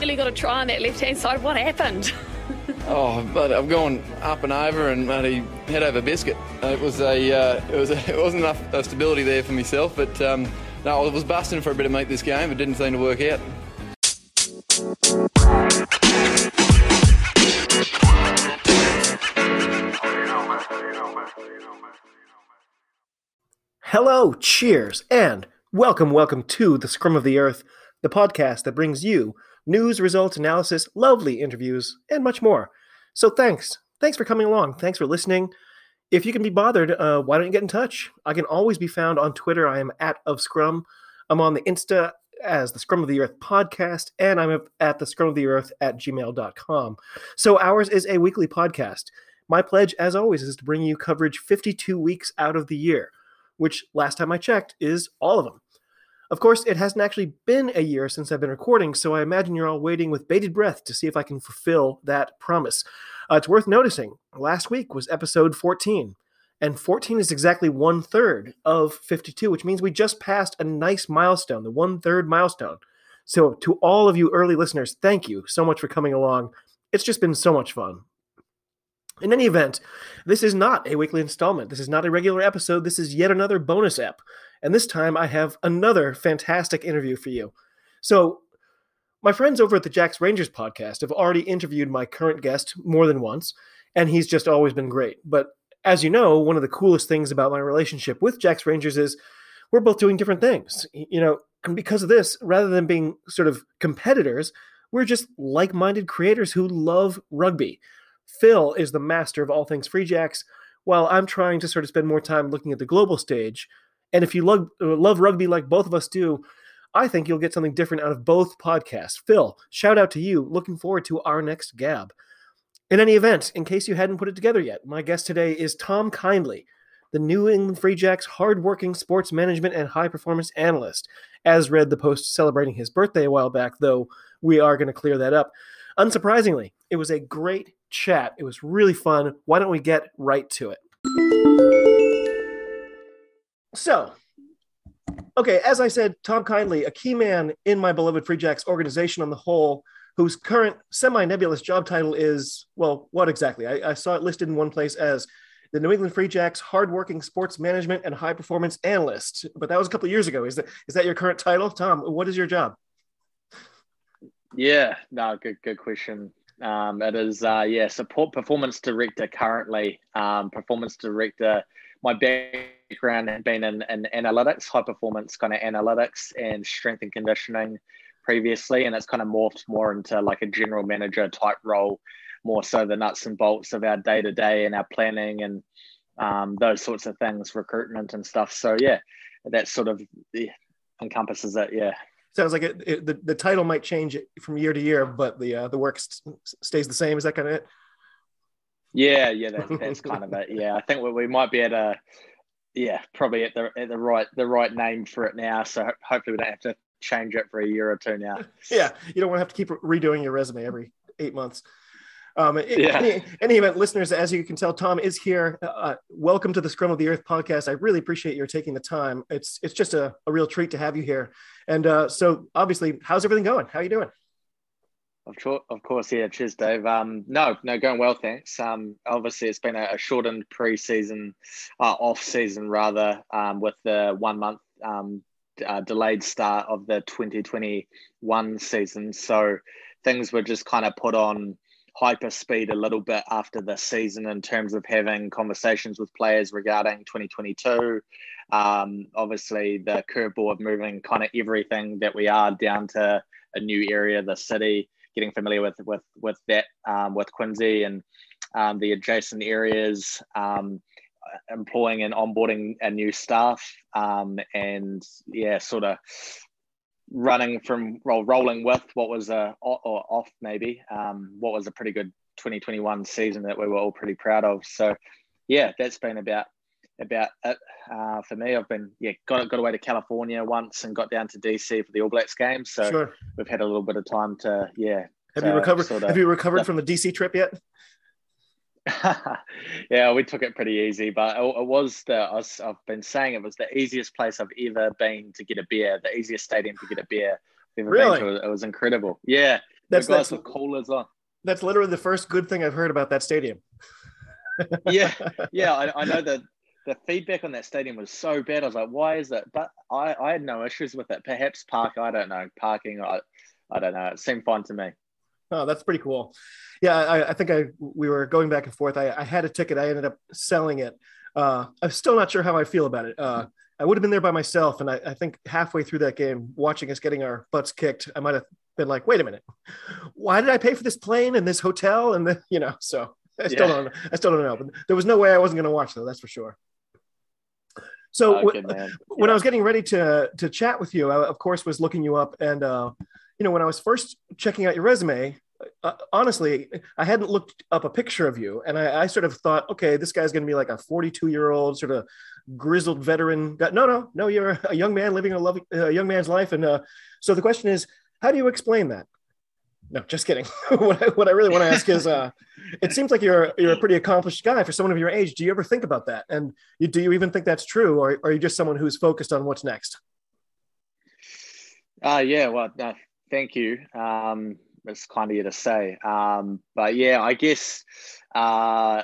Really got to try on that left hand side. What happened? oh, but I've gone up and over and bloody head over biscuit. It was a, uh, it was, a, it wasn't enough uh, stability there for myself. But um, no, I was busting for a bit of meat this game. It didn't seem to work out. Hello, cheers, and welcome, welcome to the Scrum of the Earth, the podcast that brings you news, results, analysis, lovely interviews, and much more. So thanks. Thanks for coming along. Thanks for listening. If you can be bothered, uh, why don't you get in touch? I can always be found on Twitter. I am at of Scrum. I'm on the Insta as the Scrum of the Earth podcast, and I'm at the Scrum of the Earth at gmail.com. So ours is a weekly podcast. My pledge, as always, is to bring you coverage 52 weeks out of the year, which last time I checked is all of them. Of course, it hasn't actually been a year since I've been recording, so I imagine you're all waiting with bated breath to see if I can fulfill that promise. Uh, it's worth noticing, last week was episode 14, and 14 is exactly one third of 52, which means we just passed a nice milestone, the one third milestone. So, to all of you early listeners, thank you so much for coming along. It's just been so much fun. In any event, this is not a weekly installment. This is not a regular episode. This is yet another bonus ep. And this time I have another fantastic interview for you. So, my friends over at the Jacks Rangers podcast have already interviewed my current guest more than once, and he's just always been great. But as you know, one of the coolest things about my relationship with Jacks Rangers is we're both doing different things. You know, and because of this, rather than being sort of competitors, we're just like minded creators who love rugby. Phil is the master of all things Free Jacks, while I'm trying to sort of spend more time looking at the global stage and if you love, uh, love rugby like both of us do, I think you'll get something different out of both podcasts. Phil, shout out to you. Looking forward to our next gab. In any event, in case you hadn't put it together yet, my guest today is Tom Kindley, the New England Free Jacks hardworking sports management and high performance analyst. As read the post celebrating his birthday a while back, though we are going to clear that up. Unsurprisingly, it was a great chat. It was really fun. Why don't we get right to it? So, okay, as I said, Tom Kindley, a key man in my beloved Free Jacks organization on the whole, whose current semi nebulous job title is, well, what exactly? I, I, saw it listed in one place as the New England Free Jacks hardworking sports management and high performance analyst. But that was a couple years ago. Is that is that your current title, Tom? What is your job? Yeah, no, good good question. Um, it is uh, yeah, support performance director currently. Um, performance director. My back background had been in, in analytics, high performance kind of analytics and strength and conditioning previously. And it's kind of morphed more into like a general manager type role, more so the nuts and bolts of our day to day and our planning and um, those sorts of things, recruitment and stuff. So, yeah, that sort of yeah, encompasses it. Yeah. Sounds like it, it, the, the title might change from year to year, but the uh, the work st- stays the same. Is that kind of it? Yeah, yeah, that, that's kind of it. Yeah, I think we, we might be at a yeah, probably at the at the right the right name for it now. So hopefully we don't have to change it for a year or two now. yeah, you don't want to have to keep redoing your resume every eight months. Um, yeah. any, any event, listeners, as you can tell, Tom is here. Uh, welcome to the Scrum of the Earth podcast. I really appreciate your taking the time. It's it's just a, a real treat to have you here. And uh, so, obviously, how's everything going? How are you doing? Of course, of course, yeah. Cheers, Dave. Um, no, no, going well, thanks. Um, obviously, it's been a, a shortened pre-season, uh, off-season rather, um, with the one month um, uh, delayed start of the 2021 season. So things were just kind of put on hyper speed a little bit after the season in terms of having conversations with players regarding 2022. Um, obviously, the curveball of moving kind of everything that we are down to a new area, of the city getting familiar with with with that um, with Quincy and um, the adjacent areas, um, employing and onboarding a new staff, um, and yeah, sort of running from well, rolling with what was a or off maybe um, what was a pretty good 2021 season that we were all pretty proud of. So yeah, that's been about about it uh, for me. I've been yeah got got away to California once and got down to DC for the All Blacks game. So sure. we've had a little bit of time to yeah. Have to, you recovered? Have you recovered from the DC trip yet? yeah, we took it pretty easy, but it, it was the I have been saying it was the easiest place I've ever been to get a beer, the easiest stadium to get a beer. Ever really? Been to. It was incredible. Yeah, That's the guys that's, were cool as well. that's literally the first good thing I've heard about that stadium. Yeah, yeah, I, I know that the feedback on that stadium was so bad. I was like, why is it? But I, I had no issues with it. Perhaps park, I don't know, parking, I, I don't know. It seemed fine to me. Oh, that's pretty cool. Yeah, I, I think I we were going back and forth. I, I had a ticket. I ended up selling it. Uh, I'm still not sure how I feel about it. Uh, I would have been there by myself, and I, I think halfway through that game, watching us getting our butts kicked, I might have been like, "Wait a minute, why did I pay for this plane and this hotel?" And the, you know, so I still Yeah. don't. I still don't know. But there was no way I wasn't going to watch though. That's for sure. So Oh, wh- good man. when I was getting ready to to chat with you, I of course was looking you up, and uh, you know when I was first checking out your resume, uh, honestly, I hadn't looked up a picture of you, and I, I sort of thought, okay, this guy's going to be like a 42 year old sort of grizzled veteran. guy. No, no, no, you're a young man living a, a young man's life, and uh, so the question is, how do you explain that? No, just kidding. what, I, what I really want to ask is, uh, it seems like you're you're a pretty accomplished guy for someone of your age. Do you ever think about that? And you, do you even think that's true, or, are you just someone who's focused on what's next? Uh, yeah, well, no, thank you. Um, it's kind of you to say. Um, but yeah, I guess uh,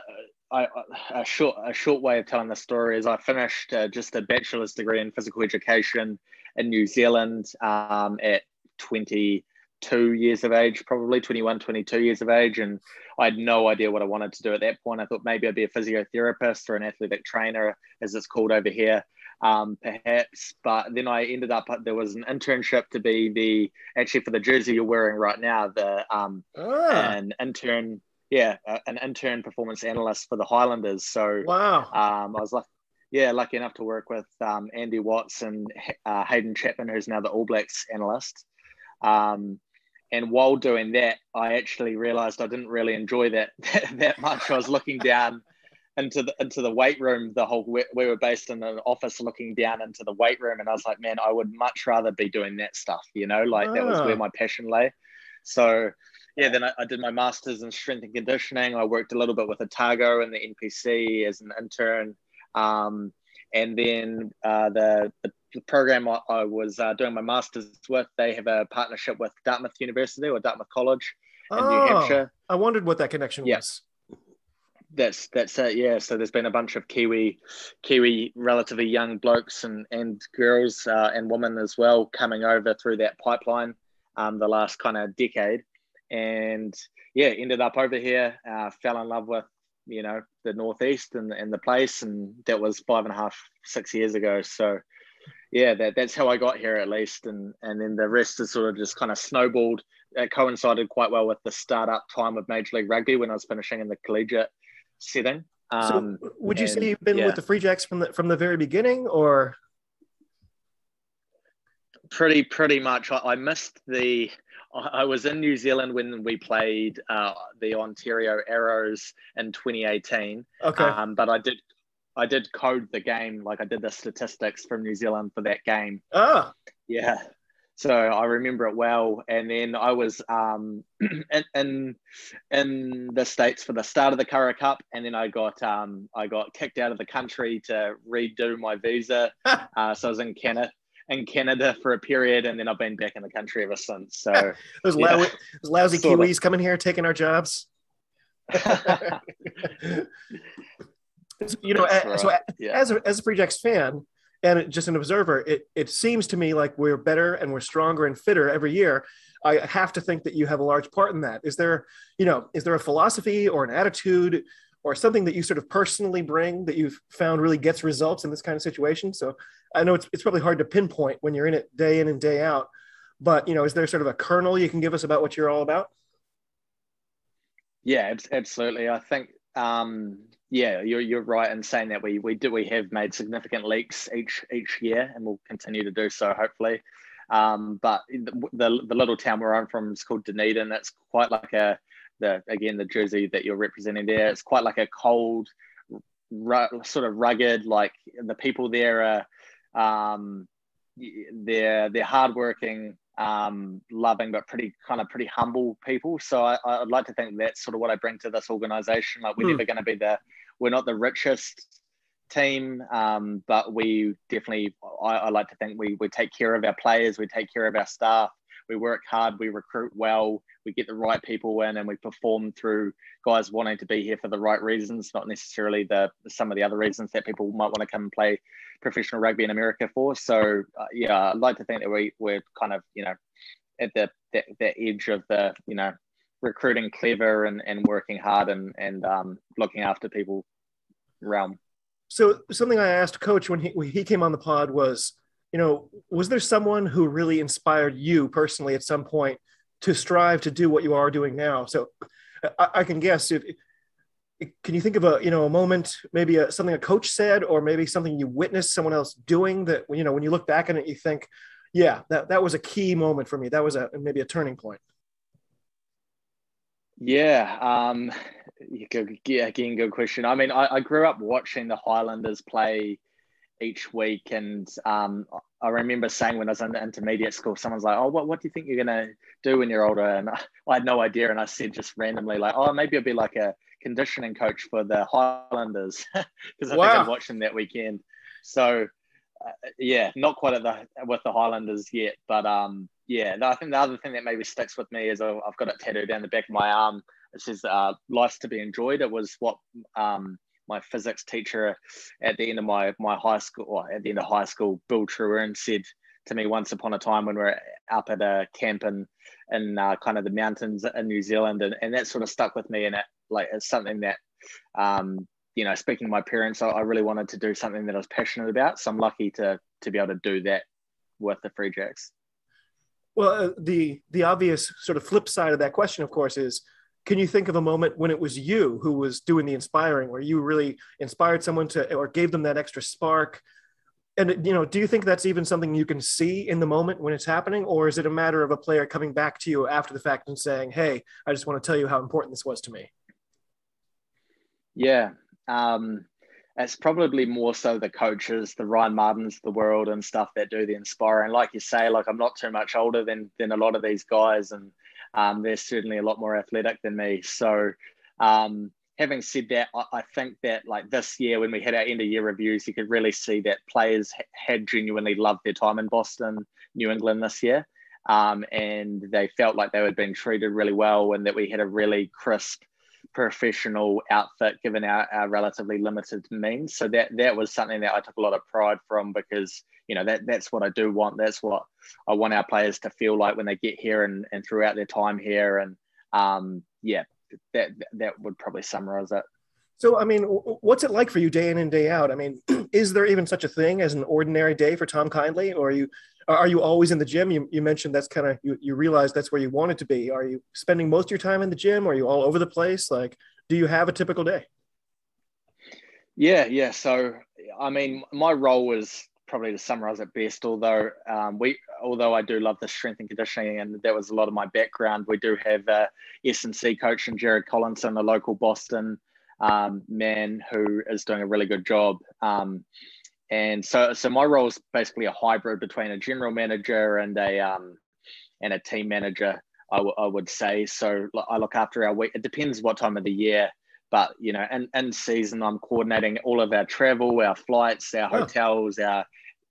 I, a short a short way of telling the story is I finished uh, just a bachelor's degree in physical education in New Zealand um, at 22 years of age, probably 21, 22 years of age. And I had no idea what I wanted to do at that point. I thought maybe I'd be a physiotherapist or an athletic trainer, as it's called over here um, perhaps. But then I ended up there was an internship to be the actually for the jersey you're wearing right now, the um, Ah, an intern, yeah, uh, an intern performance analyst for the Highlanders. So wow. um, I was like, yeah, lucky enough to work with um, Andy Watts and uh, Hayden Chapman, who's now the All Blacks analyst. Um, and while doing that, I actually realized I didn't really enjoy that that much. I was looking down into the into the weight room. The whole we, we were based in an office, looking down into the weight room, and I was like, man, I would much rather be doing that stuff. You know, like that was Ah. where my passion lay. So yeah, then I, I did my masters in strength and conditioning. I worked a little bit with Otago and the NPC as an intern. Um, and then uh, the, the, program I, I was uh, doing my masters with, they have a partnership with Dartmouth University or Dartmouth College in New Oh, Hampshire. I wondered what that connection Yeah. was. That's that's it. Yeah. So there's been a bunch of Kiwi, Kiwi, relatively young blokes and and girls uh, and women as well coming over through that pipeline um, the last kind of decade, and yeah, ended up over here. Uh, fell in love with you know the northeast and and the place, and that was five and a half six years ago. So yeah, that that's how I got here at least, and and then the rest is sort of just kind of snowballed. It coincided quite well with the startup time of Major League Rugby when I was finishing in the collegiate setting. Um, so, would you say you've been yeah. with the Free Jacks from the from the very beginning, or pretty pretty much I, I missed the I I was in New Zealand when we played uh, the Ontario Arrows in 2018 okay? um, but I did I did code the game like I did the statistics from New Zealand for that game ah, yeah so I remember it well. And then I was um, in, in in the states for the start of the Curra Cup. And then I got um, I got kicked out of the country to redo my visa. Uh, so I was in Canada in Canada for a period. And then I've been back in the country ever since. So those, Yeah. lousy, those lousy. Kiwis coming here taking our jobs. you know, a- so yeah. as a, as a Free Jacks fan and just an observer, it, it seems to me like we're better and we're stronger and fitter every year. I have to think that you have a large part in that. Is there, you know, is there a philosophy or an attitude or something that you sort of personally bring that you've found really gets results in this kind of situation? So I know it's, it's probably hard to pinpoint when you're in it day in and day out, but you know, is there sort of a kernel you can give us about what you're all about? Yeah, absolutely. I think, um, yeah, you're, you're right in saying that we we do we have made significant leaks each each year, and we'll continue to do so hopefully. Um, but the, the the little town where I'm from is called Dunedin. That's quite like a the again the jersey that you're representing there. It's quite like a cold, ru- sort of rugged. Like the people there are, um, they're they're hardworking, um, loving, but pretty kind of pretty humble people. So I, I'd like to think that's sort of what I bring to this organization. Like we're Hmm. never going to be the, we're not the richest team, um, but we definitely, I, I like to think we we take care of our players, we take care of our staff, we work hard, we recruit well, we get the right people in, and we perform through guys wanting to be here for the right reasons, not necessarily the some of the other reasons that people might want to come and play professional rugby in America for. So uh, yeah, I'd like to think that we we're kind of you know at the that, that edge of the you know recruiting clever and, and working hard and and um, looking after people realm. So something I asked Coach when he when he came on the pod was, you know, was there someone who really inspired you personally at some point to strive to do what you are doing now? So I, I can guess if can you think of a you know a moment maybe a, something a coach said or maybe something you witnessed someone else doing that you know when you look back on it you think yeah that, that was a key moment for me that was a maybe a turning point yeah um yeah, again good question i mean I, I grew up watching the highlanders play each week. And um, I remember saying when I was in intermediate school, someone's like, "Oh, what, what do you think you're gonna do when you're older?" And I, I had no idea, and I said just randomly, like, "Oh, maybe I'll be like a conditioning coach for the Highlanders," because I wow. think I watched them that weekend. So, uh, yeah, not quite at the with the Highlanders yet, but um, yeah. I think the other thing that maybe sticks with me is I've got it tattooed down the back of my arm. It says uh, "Life's to be enjoyed." It was what um, my physics teacher at the end of my my high school, or at the end of high school, Bill Truern said to me once upon a time when we are up at a camp in in uh, kind of the mountains in New Zealand, and, and that sort of stuck with me, and it like it's something that. Um, you know, speaking to my parents, I, I really wanted to do something that I was passionate about. So I'm lucky to to be able to do that with the Free Jacks. Well, uh, the the obvious sort of flip side of that question, of course, is can you think of a moment when it was you who was doing the inspiring where you really inspired someone to or gave them that extra spark? And you know do you think that's even something you can see in the moment when it's happening? Or is it a matter of a player coming back to you after the fact and saying hey i just want to tell you how important this was to me yeah um it's probably more so the coaches, the Ryan Martins the world and stuff that do the inspiring. Like you say, like I'm not too much older than than a lot of these guys, and um, they're certainly a lot more athletic than me. So, um, having said that, I, I, think that like this year when we had our end of year reviews, you could really see that players ha- had genuinely loved their time in Boston, New England this year. Um, and they felt like they had been treated really well and that we had a really crisp professional outfit given our, our relatively limited means. So that that was something that I took a lot of pride from because you know that that's what I do want. That's what I want our players to feel like when they get here and, and throughout their time here. And um, yeah, that that would probably summarize it. So, I mean, what's it like for you day in and day out? I mean, is there even such a thing as an ordinary day for Tom Kindley, or are you are you always in the gym? You, you mentioned that's kind of you, you realize that's where you wanted to be. Are you spending most of your time in the gym? Are you all over the place? Like, do you have a typical day? Yeah, yeah. So, I mean, my role was probably to summarize it best. Although um, we, although I do love the strength and conditioning, and that was a lot of my background. We do have a S and C coach and Jared Collinson, a local Boston um, man who is doing a really good job. Um, and so, so my role is basically a hybrid between a general manager and a um, and a team manager. I, w- I would say so. I look after our week. It depends what time of the year, but you know, in, in season, I'm coordinating all of our travel, our flights, our hotels, oh. our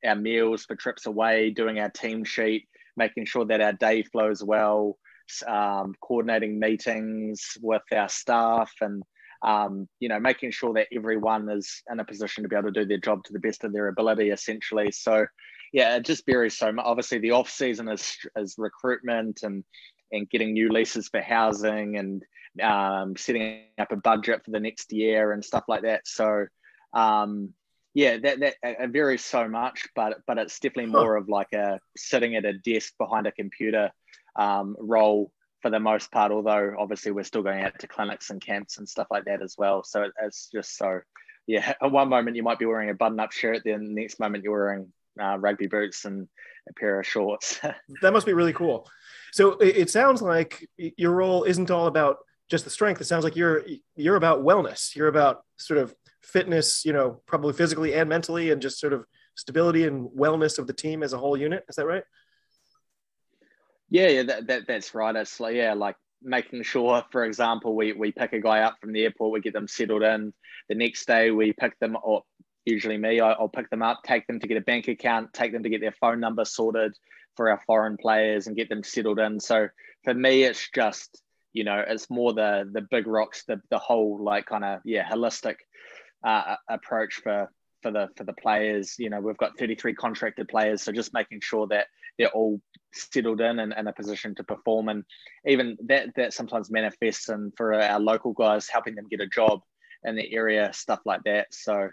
our meals for trips away, doing our team sheet, making sure that our day flows well, um, coordinating meetings with our staff, and um, you know, making sure that everyone is in a position to be able to do their job to the best of their ability, essentially. So, yeah, it just varies so much. Obviously, the off season is is recruitment and and getting new leases for housing and um, setting up a budget for the next year and stuff like that. So, um, yeah, that that it varies so much, but but it's definitely more of like a sitting at a desk behind a computer um, role for the most part, although obviously we're still going out to clinics and camps and stuff like that as well. So it's just so, yeah, at one moment you might be wearing a button up shirt, then the next moment you're wearing uh, rugby boots and a pair of shorts. that must be really cool. So it, sounds like your role isn't all about just the strength. It sounds like you're you're about wellness. You're about sort of fitness, you know, probably physically and mentally, and just sort of stability and wellness of the team as a whole unit. Is that right? Yeah, yeah, that, that that's right. It's like yeah, like making sure, for example, we we pick a guy up from the airport, we get them settled in. The next day, we pick them, or usually me, I, will pick them up, take them to get a bank account, take them to get their phone number sorted, for our foreign players and get them settled in. So for me, it's just you know it's more the the big rocks, the the whole like kind of yeah holistic uh, approach for for the for the players. You know, we've got 33 contracted players, so just making sure that they're all settled in and in a position to perform, and even that that sometimes manifests in for our local guys helping them get a job in the area, stuff like that. So,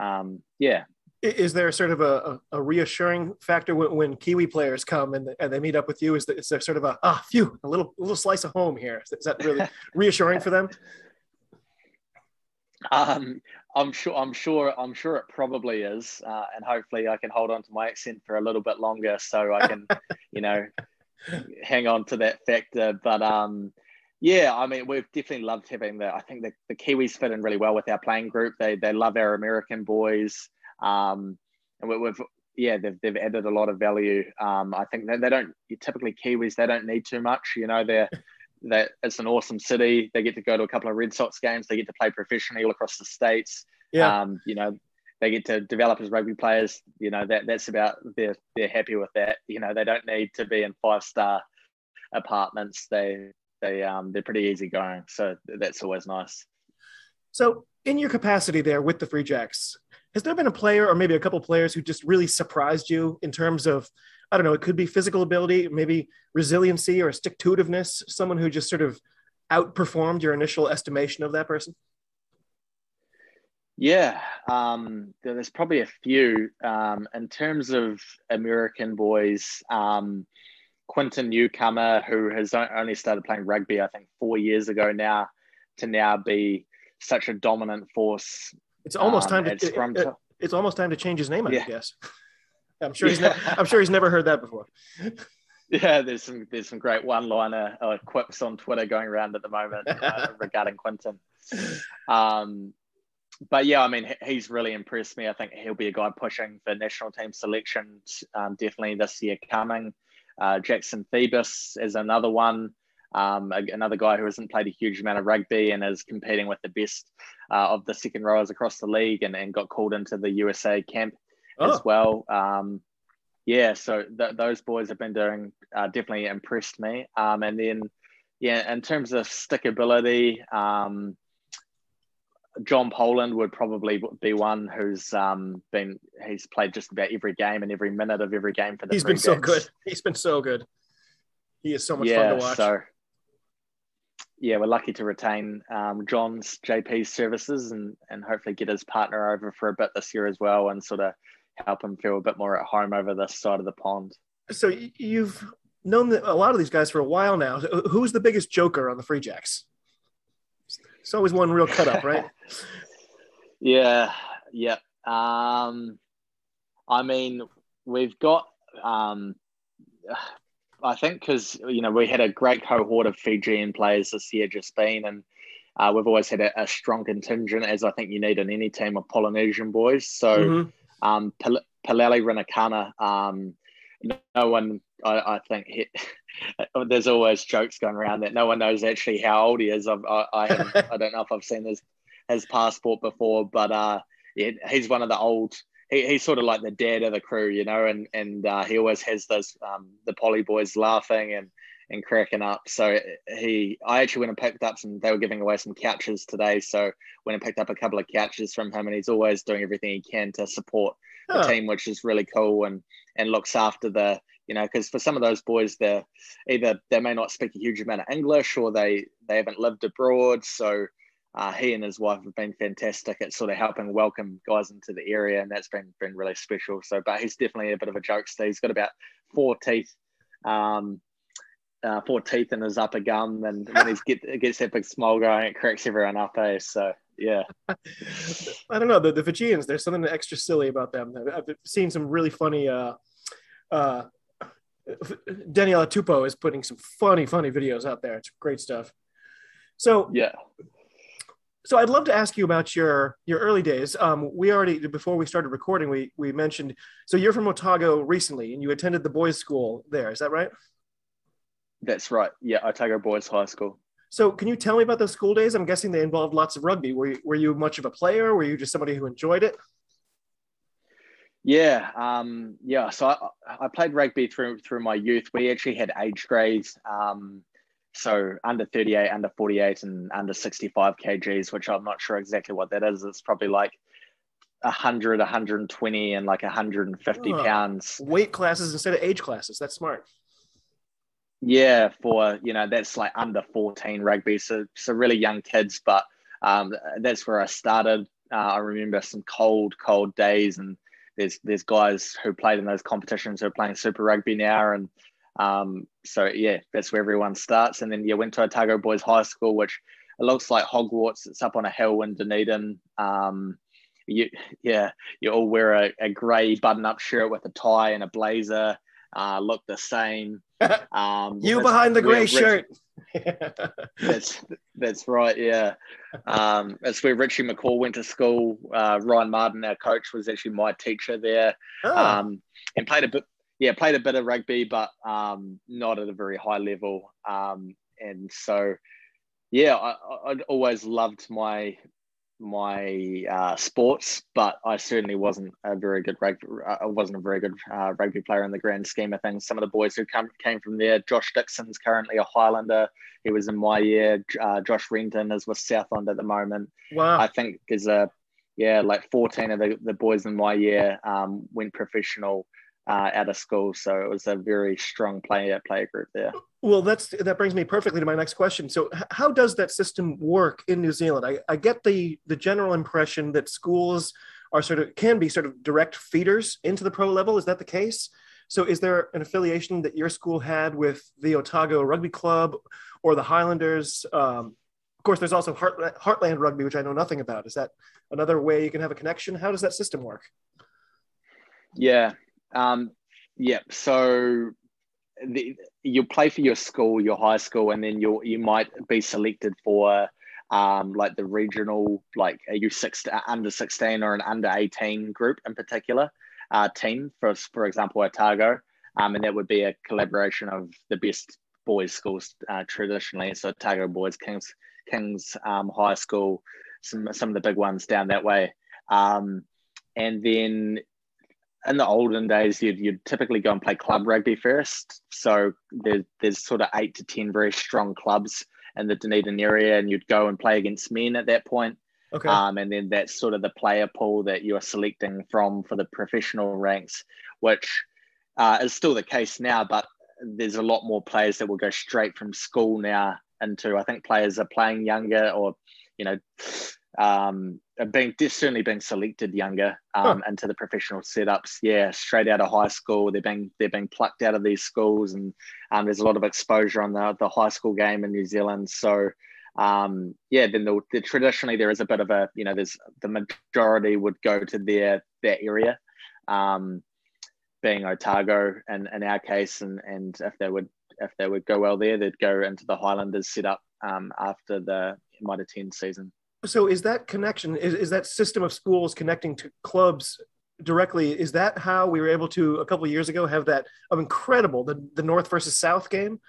um, yeah. Is there sort of a, a reassuring factor when, when, Kiwi players come and, and they meet up with you? Is, there, is there sort of a ah, phew, a little a little slice of home here? Is that really reassuring for them? Um, I'm sure. I'm sure. I'm sure it probably is, uh, and hopefully I can hold on to my accent for a little bit longer, so I can, you know, hang on to that factor. But um, yeah, I mean, we've definitely loved having the. I think the, the Kiwis fit in really well with our playing group. They they love our American boys, um, and we, have yeah they've, they've added a lot of value. Um, I think they, they don't typically Kiwis they don't need too much. You know, they're that it's an awesome city. They get to go to a couple of Red Sox games. They get to play professionally all across the states. Yeah. Um, you know, they get to develop as rugby players. You know, that that's about they're they're happy with that. You know, they don't need to be in five star apartments. They they um they're pretty easy going. So that's always nice. So in your capacity there with the Free Jacks, has there been a player or maybe a couple players who just really surprised you in terms of I don't know, it could be physical ability, maybe resiliency or stick to itiveness, someone who just sort of outperformed your initial estimation of that person? Yeah, um, there's probably a few. Um, in terms of American boys, um, Quinton Newcomer, who has only started playing rugby, I think, four years ago now, to now be such a dominant force. It's almost um, time to it, it, it's almost time to change his name, I yeah. guess. I'm sure he's. Ne- I'm sure he's never heard that before. Yeah, there's some there's some great one-liner uh, quips on Twitter going around at the moment uh, regarding Quinton. Um, but yeah, I mean, he's really impressed me. I think he'll be a guy pushing for national team selections um, definitely this year coming. Uh, Jackson Phoebus is another one, um, another guy who hasn't played a huge amount of rugby and is competing with the best uh, of the second rowers across the league and, and got called into the USA camp oh. as well. Um, yeah, so th- those boys have been doing uh, definitely impressed me. Um, and then, yeah, in terms of stickability, um, John Poland would probably be one who's um, been he's played just about every game and every minute of every game for the. He's been so good. He's been so good. He is so much yeah, fun to watch. So, yeah, we're lucky to retain um, John's JP's services and and hopefully get his partner over for a bit this year as well and sort of help him feel a bit more at home over this side of the pond. So you've known a lot of these guys for a while now. Who's the biggest joker on the Free Jacks? It's always one real cut up, right? yeah, yeah. Um, I mean, we've got. Um, I think because you know we had a great cohort of Fijian players this year, just been, and uh, we've always had a, a, strong contingent, as I think you need in any team of Polynesian boys. So mm-hmm. Um, Palele Rinakana, um, no one, I, I think, he, there's always jokes going around that no one knows actually how old he is. I, I, I, I don't know if I've seen his his passport before, but uh, yeah, he's one of the old. He, he's sort of like the dad of the crew, you know, and and uh, he always has those um, the poly boys laughing and and cracking up. So he, I actually went and picked up some. They were giving away some couches today, so went and picked up a couple of couches from him, and he's always doing everything he can to support the team, which is really cool, and and looks after the, you know, because for some of those boys, they're either they may not speak a huge amount of English or they they haven't lived abroad, so. Uh, he and his wife have been fantastic at sort of helping welcome guys into the area, and that's been been really special. So, but he's definitely a bit of a jokester. He's got about four teeth, um, uh, four teeth in his upper gum, and when he get, gets that big smile going, it cracks everyone up. Eh? So yeah, I don't know the the Fijians. There's something extra silly about them. I've seen some really funny. Uh, uh, Daniela Tupou is putting some funny, funny videos out there. It's great stuff. So yeah. So I'd love to ask you about your your early days. Um, we already before we started recording, we we mentioned. So you're from Otago recently, and you attended the boys' school there. Is that right? That's right. Yeah, Otago Boys High School. So, can you tell me about those school days? I'm guessing they involved lots of rugby. Were you, were you much of a player? Were you just somebody who enjoyed it? Yeah, um, yeah. So I, I played rugby through through my youth. We actually had age grades, um, so under 38, under 48, and under 65 kgs, which I'm not sure exactly what that is. It's probably like 100, 120, and like 150 oh, pounds. Weight classes instead of age classes. That's smart. Yeah, for you know that's like under 14 rugby, so so really young kids. But um, that's where I started. Uh, I remember some cold, cold days and there's there's guys who played in those competitions who are playing Super Rugby now, and um, so yeah, that's where everyone starts. And then you yeah, went to Otago Boys High School, which it looks like Hogwarts. It's up on a hill in Dunedin. Um, you yeah, you all wear a, a grey button-up shirt with a tie and a blazer. Uh, look the same. Um, you behind the grey shirt. that's that's right. Yeah, um, that's where Richie McCaw went to school. Uh, Ryan Martin, our coach, was actually my teacher there, oh. um, and played a bit. Yeah, played a bit of rugby, but um, not at a very high level. Um, and so, yeah, I, I'd always loved my my uh, sports, but I certainly wasn't a very good rugby. I wasn't a very good uh, rugby player in the grand scheme of things. Some of the boys who come, came from there, Josh Dickson's currently a Highlander. He was in my year. Uh, Josh Renton is with Southland at the moment. Wow. I think is a yeah, like 14 of the, the boys in my year um, went professional uh, out of school. So it was a very strong player player group there. Well, that's that brings me perfectly to my next question. So, how does that system work in New Zealand? I, I get the the general impression that schools are sort of can be sort of direct feeders into the pro level. Is that the case? So, is there an affiliation that your school had with the Otago Rugby Club or the Highlanders? Um, of course, there's also Heart, Heartland Rugby, which I know nothing about. Is that another way you can have a connection? How does that system work? Yeah, um, yep. So the, you play for your school, your high school, and then you you might be selected for um, like the regional, like a U six under sixteen or an under eighteen group in particular uh, team for for example Otago, um, and that would be a collaboration of the best boys schools uh, traditionally. So Otago Boys, Kings Kings um, High School, some some of the big ones down that way. Um, and then in the olden days, you'd, you'd typically go and play club rugby first. So there, there's sort of eight to 10 very strong clubs in the Dunedin area, and you'd go and play against men at that point. Okay. Um, and then that's sort of the player pool that you're selecting from for the professional ranks, which uh, is still the case now, but there's a lot more players that will go straight from school now into, I think players are playing younger or, you know, um, being certainly being selected younger um, huh. into the professional setups. Yeah, straight out of high school, they're being they're being plucked out of these schools, and um, there's a lot of exposure on the the high school game in New Zealand. So. Um, yeah, then the, the, traditionally there is a bit of a you know there's the majority would go to their their area, um, being Otago and in our case, and and if they would if they would go well there, they'd go into the Highlanders setup um, after the Mitre 10 season so is that connection is, is that system of schools connecting to clubs directly is that how we were able to a couple years ago have that of incredible the, the north versus south game?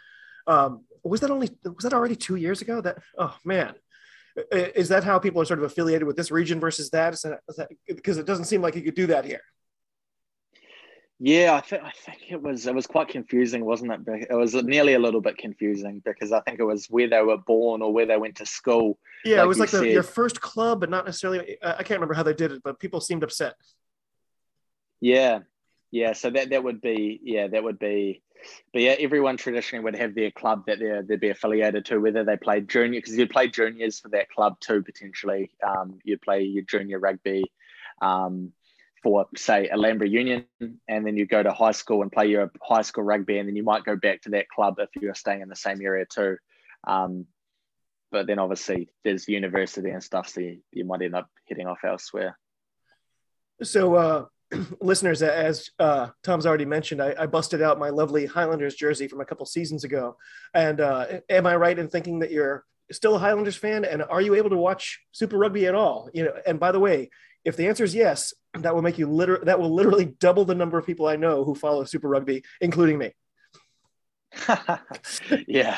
Um, was that only was that already two years ago? That oh man. Is that how people are sort of affiliated with this region versus that, because it doesn't seem like you could do that here yeah, I think I think it was it was quite confusing, wasn't it? It was nearly a little bit confusing because I think it was where they were born or where they went to school. Yeah, like it was like the, your first club, but not necessarily. I can't remember how they did it, but people seemed upset. Yeah, yeah. So that that would be yeah that would be, but yeah, everyone traditionally would have their club that they they'd be affiliated to, whether they played junior because you'd play juniors for that club too potentially. Um, you'd play your junior rugby. Um, for say a Alhambra Union, and then you go to high school and play your high school rugby, and then you might go back to that club if you're staying in the same area too. Um, but then obviously there's university and stuff, so you, you might end up heading off elsewhere. So, uh, listeners, as uh, Tom's already mentioned, I, I, busted out my lovely Highlanders jersey from a couple seasons ago. And uh, am I right in thinking that you're still a Highlanders fan? And are you able to watch Super Rugby at all? You know, and by the way, if the answer is yes, that will make you literally that will literally double the number of people I know who follow Super Rugby, including me. yeah,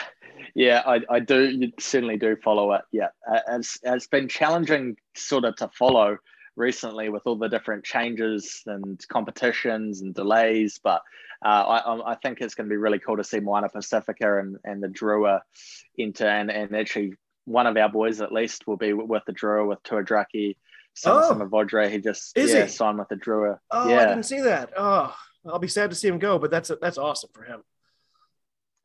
yeah, I, I do you certainly do follow it. Yeah, it's it's been challenging sort of to follow recently with all the different changes and competitions and delays. But uh, I, I, think it's going to be really cool to see Moana Pacifica and, and the Drua enter. And, and actually, one of our boys at least will be with the Drua with Tuadraki. Some oh, Vodre, he just Is yeah, he? signed with the Drua. Oh, yeah. I didn't see that. Oh, I'll be sad to see him go, but that's that's awesome for him.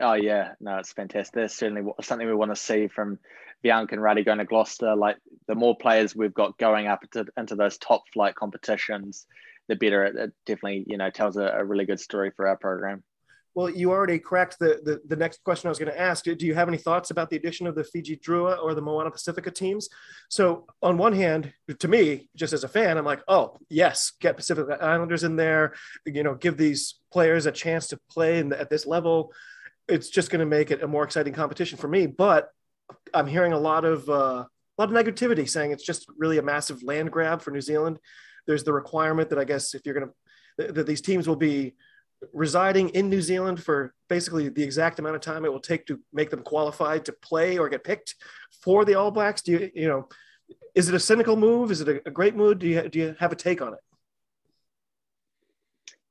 Oh yeah, no, it's fantastic. That's certainly something we want to see from Bianca and Ruddy going to Gloucester. Like the more players we've got going up into, into those top flight competitions, the better. It, it definitely, you know, tells a, a, really good story for our program. Well, you already cracked the, the, the next question I was going to ask. Do you have any thoughts about the addition of the Fiji Drua or the Moana Pacifica teams? So, on one hand, to me, just as a fan, I'm like, oh, yes, get Pacific Islanders in there, you know, give these players a chance to play the, at this level. It's just going to make it a more exciting competition for me. But I'm hearing a lot of uh, a lot of negativity saying it's just really a massive land grab for New Zealand. There's the requirement that I guess if you're going to that these teams will be residing in New Zealand for basically the exact amount of time it will take to make them qualified to play or get picked for the All Blacks. Do you you know is it a cynical move? Is it a, a great move? Do you do you have a take on it?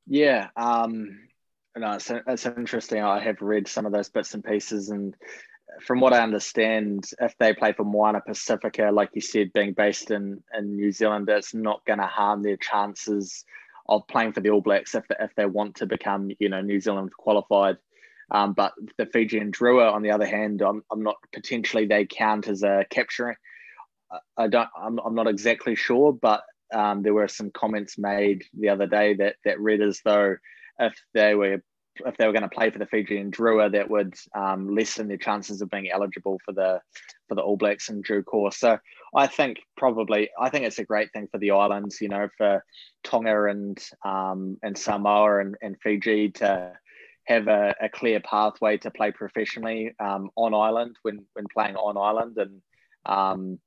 Yeah, um, no, it's, it's interesting. I have read some of those bits and pieces, and from what I understand, if they play for Moana Pacifica, like you said, being based in, in New Zealand, it's not going to harm their chances of playing for the All Blacks if, if they want to become, you know, New Zealand qualified. Um, but the Fijian Drua, on the other hand, I'm, I'm not potentially they count as a capturing. I don't. I'm, I'm not exactly sure, but um, there were some comments made the other day that that read as though if they were if they were going to play for the Fijian Drua, that would um, lessen their chances of being eligible for the for the All Blacks in due course. So I think probably I think it's a great thing for the islands, you know, for Tonga and um, and Samoa and, and Fiji to have a, a clear pathway to play professionally um, on island when when playing on island and um,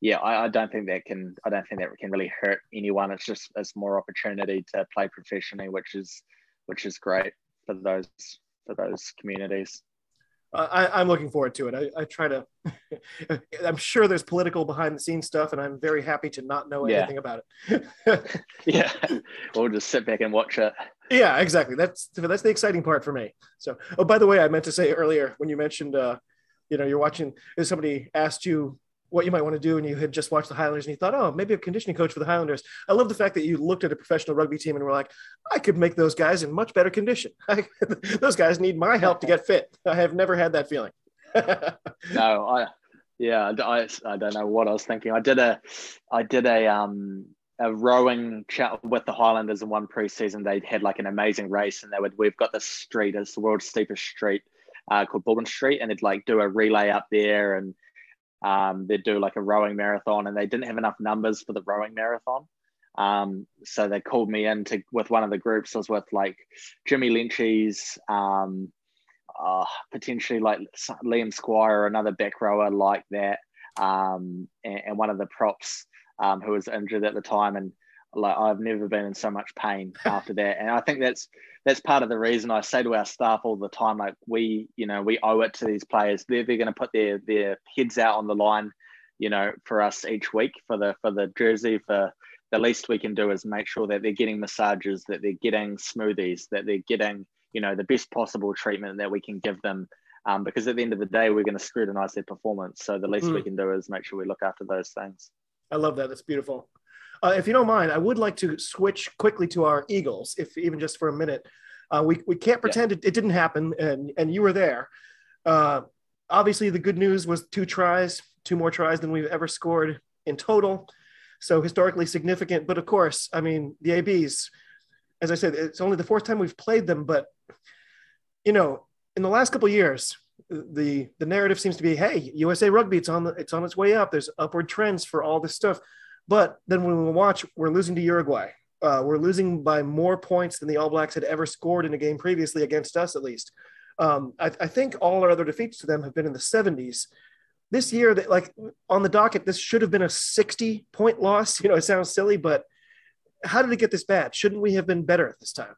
yeah, I, I, don't think that can I don't think that can really hurt anyone. It's just it's more opportunity to play professionally, which is which is great for those for those communities. I, am looking forward to it. I, I try to. I'm sure there's political behind the scenes stuff, and I'm very happy to not know yeah. anything about it. yeah, we'll just sit back and watch it. Yeah, exactly. That's that's the exciting part for me. So, oh, by the way, I meant to say earlier when you mentioned, uh, you know, you're watching. Somebody asked you what you might want to do and you had just watched the Highlanders and you thought, oh, maybe a conditioning coach for the Highlanders. I love the fact that you looked at a professional rugby team and were like, I could make those guys in much better condition. those guys need my help to get fit. I have never had that feeling. no, I, yeah, I, I don't know what I was thinking. I did a, I did a, um, a rowing chat with the Highlanders in one preseason. They had like an amazing race, and they would. We've got this street, it's the world's steepest street, uh, called Baldwin Street, and they'd like do a relay up there, and um, they'd do like a rowing marathon, and they didn't have enough numbers for the rowing marathon. Um, so they called me in to with one of the groups. I was with like Jimmy Lynch's, um, uh, potentially like Liam Squire, or another back rower like that, um, and, and, one of the props um, who was injured at the time. And like I've never been in so much pain after that. And I think that's that's part of the reason I say to our staff all the time, like we, you know, we owe it to these players. They're, they're going to put their their heads out on the line, you know, for us each week for the for the jersey. For the least we can do is make sure that they're getting massages, that they're getting smoothies, that they're getting, you know, the best possible treatment that we can give them. Um, because at the end of the day, we're going to scrutinize their performance. So the least mm. we can do is make sure we look after those things. I love that. That's beautiful. Uh, if you don't mind, I would like to switch quickly to our Eagles, if even just for a minute. Uh, we, we can't pretend yeah. it, it, didn't happen, and, and you were there. Uh, obviously, the good news was two tries, two more tries than we've ever scored in total. So historically significant. But of course, I mean, the ABs, as I said, it's only the fourth time we've played them. But, you know, in the last couple years, the the narrative seems to be, hey, USA Rugby, it's on the, it's on its way up. There's upward trends for all this stuff. But then when we watch, we're losing to Uruguay. Uh, we're losing by more points than the All Blacks had ever scored in a game previously against us, at least. Um, I, I, think all our other defeats to them have been in the 70s. This year, that like on the docket, this should have been a 60 point loss. You know, it sounds silly, but how did it get this bad? Shouldn't we have been better at this time?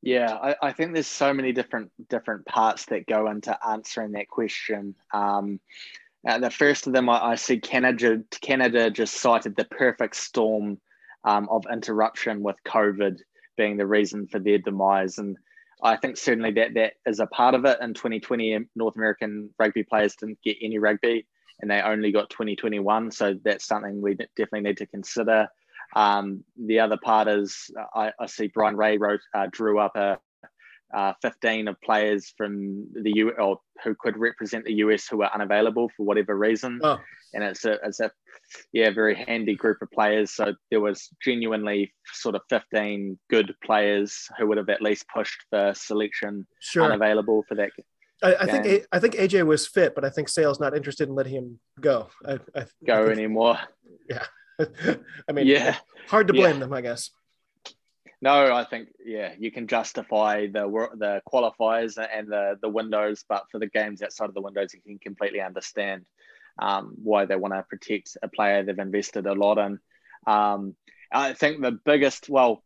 Yeah, I, I think there's so many different different parts that go into answering that question. Um, Uh, the first of them, I, I, see Canada. Canada just cited the perfect storm um, of interruption with COVID being the reason for their demise, and I think certainly that that is a part of it. In 2020, North American rugby players didn't get any rugby, and they only got 2021. So that's something we definitely need to consider. Um, the other part is I, I see Brian Ray wrote uh, drew up a uh, 15 of players from the U or who could represent the US who are unavailable for whatever reason. Oh. And it's a, it's a, yeah, very handy group of players. So there was genuinely sort of 15 good players who would have at least pushed for selection sure. unavailable for that. I, I think I think AJ was fit, but I think Sale's not interested in letting him go. I, I, go anymore. Yeah, I mean, yeah, hard to blame yeah. them, I guess. No, I think yeah, you can justify the the qualifiers and the the windows, but for the games outside of the windows, you can completely understand um, why they want to protect a player they've invested a lot in. Um, I think the biggest, well,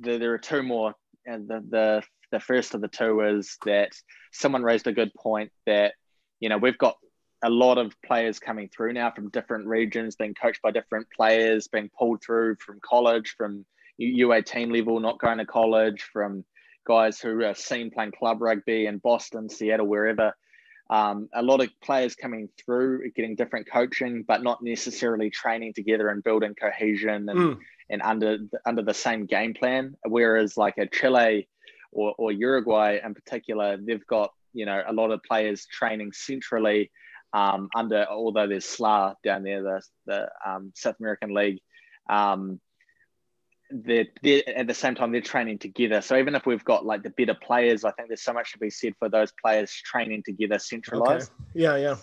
the, there are two more, and the, the the first of the two is that someone raised a good point that you know we've got a lot of players coming through now from different regions, being coached by different players, being pulled through from college, from U18 level, not going to college, from guys who are seen playing club rugby in Boston, Seattle, wherever. Um, a lot of players coming through, getting different coaching, but not necessarily training together and building cohesion and, mm. and under under the same game plan. Whereas like a Chile or, or Uruguay in particular, they've got you know a lot of players training centrally um, under although there's SLA down there, the the um, South American League. Um, they're, they're, at the same time they're training together. So even if we've got like the better players, I think there's so much to be said for those players training together, centralized. Okay. Yeah, yeah.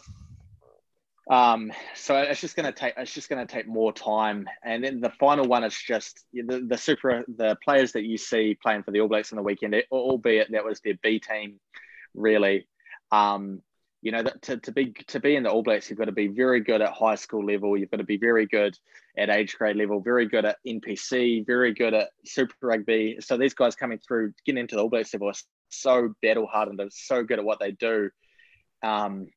Um, so it's just going to take it's just going to take more time, and then the final one is just the, the super the players that you see playing for the All Blacks on the weekend, albeit that was their B team, really. Um, you know that to, to be to be in the all blacks you've got to be very good at high school level you've got to be very good at age grade level very good at npc very good at super rugby. So these guys coming through getting into the all blacks level are so battle hardened they're so good at what they do um,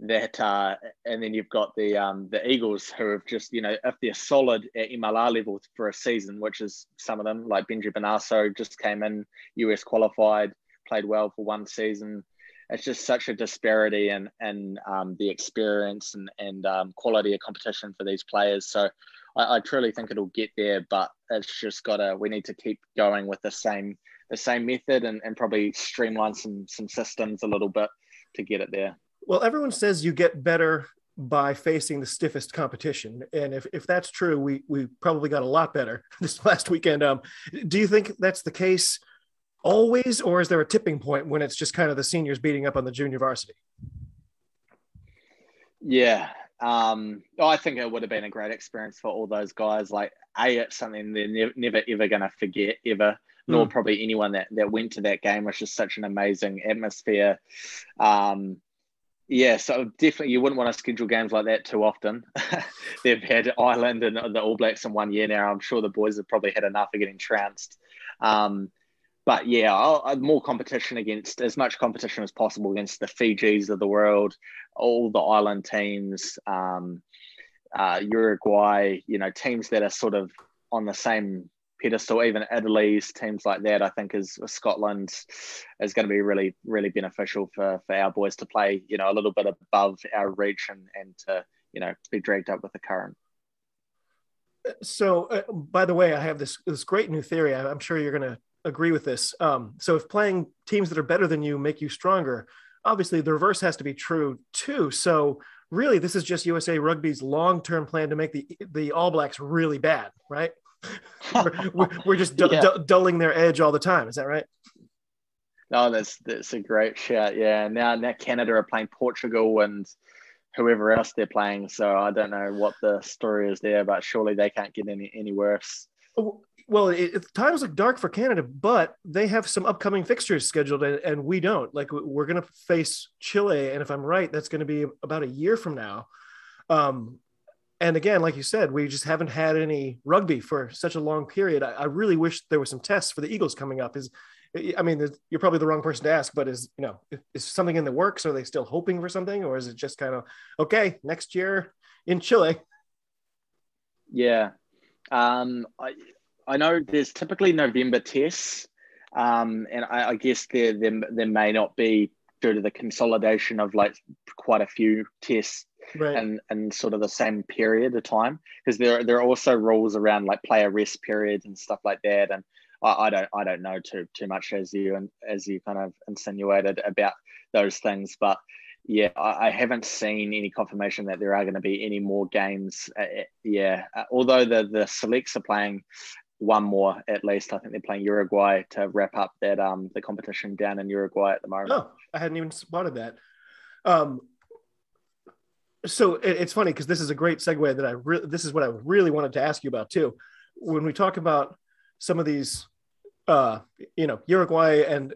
that uh, and then you've got the um, the eagles who have just you know if they're solid at mlr level for a season which is some of them like benji Bonasso just came in us qualified played well for one season it's just such a disparity in, in um, the experience and, and um, quality of competition for these players. So I, I, truly think it'll get there, but it's just gotta we need to keep going with the same the same method and, and probably streamline some some systems a little bit to get it there. Well, everyone says you get better by facing the stiffest competition. And if, if that's true, we we probably got a lot better this last weekend. Um, do you think that's the case always, or is there a tipping point when it's just kind of the seniors beating up on the junior varsity? Yeah, um, oh, I think it would have been a great experience for all those guys. Like, a, it's something they're ne- never ever going to forget ever. Nor mm. probably anyone that that went to that game was just such an amazing atmosphere. Um, yeah, so definitely you wouldn't want to schedule games like that too often. They've had Ireland and the All Blacks in one year now. I'm sure the boys have probably had enough of getting trounced. Um, but yeah, I'll, more competition against as much competition as possible against the Fijis of the world, all the island teams, um, uh, Uruguay, you know, teams that are sort of on the same pedestal, even Italy's teams like that. I think is Scotland is going to be really, really beneficial for for our boys to play, you know, a little bit above our reach and and to you know be dragged up with the current. So, uh, by the way, I have this this great new theory. I'm sure you're going to agree with this. Um, so if playing teams that are better than you make you stronger, obviously the reverse has to be true too. So really, this is just USA Rugby's long-term plan to make the the All Blacks really bad, right? we're, we're, just du- yeah. du- dulling their edge all the time. Is that right? No, that's that's a great shout. Yeah. Now now Canada are playing Portugal and whoever else they're playing. So I don't know what the story is there, but surely they can't get any any worse. Well, it, it, times look dark for Canada, but they have some upcoming fixtures scheduled, and, and we don't. Like we're going to face Chile, and if I'm right, that's going to be about a year from now. Um, and again, like you said, we just haven't had any rugby for such a long period. I, I, really wish there were some tests for the Eagles coming up. Is I mean, you're probably the wrong person to ask, but is you know, is something in the works? Are they still hoping for something, or is it just kind of okay next year in Chile? Yeah, um, I I know there's typically November tests, um, and I, I guess there, there there may not be due to the consolidation of like quite a few tests right. and and sort of the same period of time because there there are also rules around like player rest periods and stuff like that and I, I, don't I don't know too too much as you and as you kind of insinuated about those things but yeah I, I haven't seen any confirmation that there are going to be any more games uh, uh yeah uh, although the the selects are playing one more at least. I think they're playing Uruguay to wrap up that um the competition down in Uruguay at the moment. Oh, I hadn't even spotted that. Um, so it, it's funny because this is a great segue that I really this is what I really wanted to ask you about too. When we talk about some of these, uh, you know, Uruguay and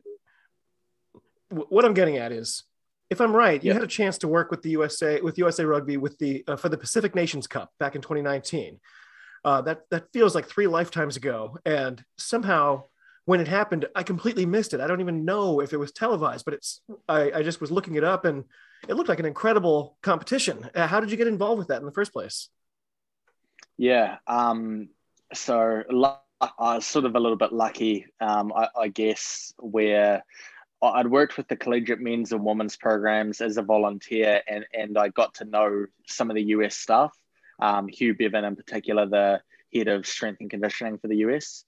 w- what I'm getting at is, if I'm right, you had a chance to work with the USA with USA Rugby with the uh, for the Pacific Nations Cup back in 2019. Uh, that that feels like three lifetimes ago, and somehow when it happened, I completely missed it. I don't even know if it was televised, but it's I, I just was looking it up and it looked like an incredible competition. Uh, how did you get involved with that in the first place? Yeah, um, so I was sort of a little bit lucky, um, I, I guess, where I'd worked with the collegiate men's and women's programs as a volunteer, and, and I got to know some of the US staff. Um, Hugh Bevan, in particular, the head of strength and conditioning for the US.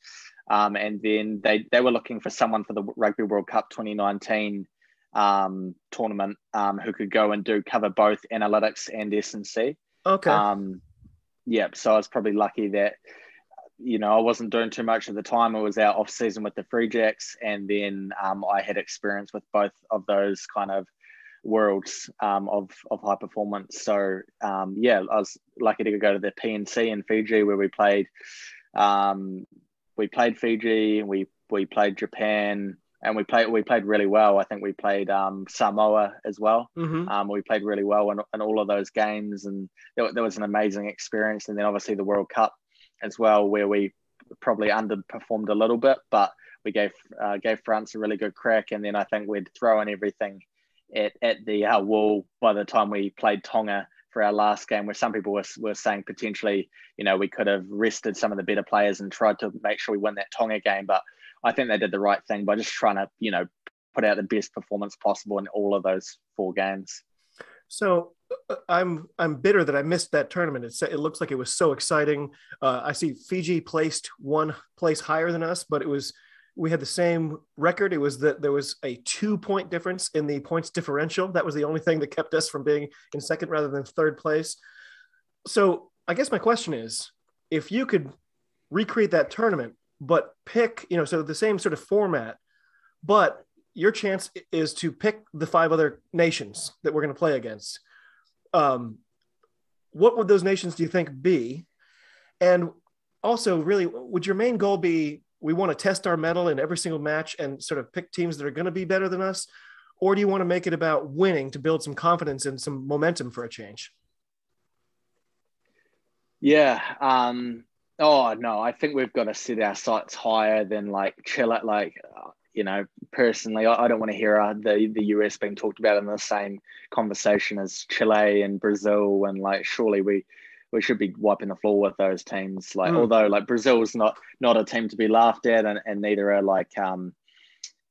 Um, and then they, they were looking for someone for the Rugby World Cup 2019 um, tournament um, who could go and do cover both analytics and S&C. Okay. Um, yeah, so I was probably lucky that you know I wasn't doing too much at the time. I was out off season with the Free Jacks, and then um, I had experience with both of those kind of worlds um, of of high performance. So um, yeah, I was lucky to go to the PNC in Fiji where we played. Um, we played Fiji, we we played Japan, and we played we played really well. I think we played um, Samoa as well. Mm-hmm. Um, we played really well in, in all of those games, and there, there, was an amazing experience. And then obviously the World Cup as well, where we probably underperformed a little bit, but we gave uh, gave France a really good crack. And then I think we'd throw in everything at, at the uh, wall by the time we played Tonga for our last game, where some people were, were saying potentially, you know, we could have rested some of the better players and tried to make sure we win that Tonga game, but I think they did the right thing by just trying to, you know, put out the best performance possible in all of those four games. So uh, I'm I'm bitter that I missed that tournament. It it looks like it was so exciting. Uh, I see Fiji placed one place higher than us, but it was we had the same record. It was that there was a two point difference in the points differential. That was the only thing that kept us from being in second rather than third place. So I guess my question is, if you could recreate that tournament, but pick, you know, so the same sort of format, but your chance is to pick the five other nations that we're going to play against. Um, what would those nations do you think be? And also, really, would your main goal be we want to test our metal in every single match and sort of pick teams that are going to be better than us? Or do you want to make it about winning to build some confidence and some momentum for a change? Yeah. Um, Oh no, I think we've got to set our sights higher than like Chile. Like, you know, personally, I, I don't want to hear uh, the the US being talked about in the same conversation as Chile and Brazil, and like, surely we we should be wiping the floor with those teams. Like, mm. although like Brazil's not not a team to be laughed at, and, and neither are like um,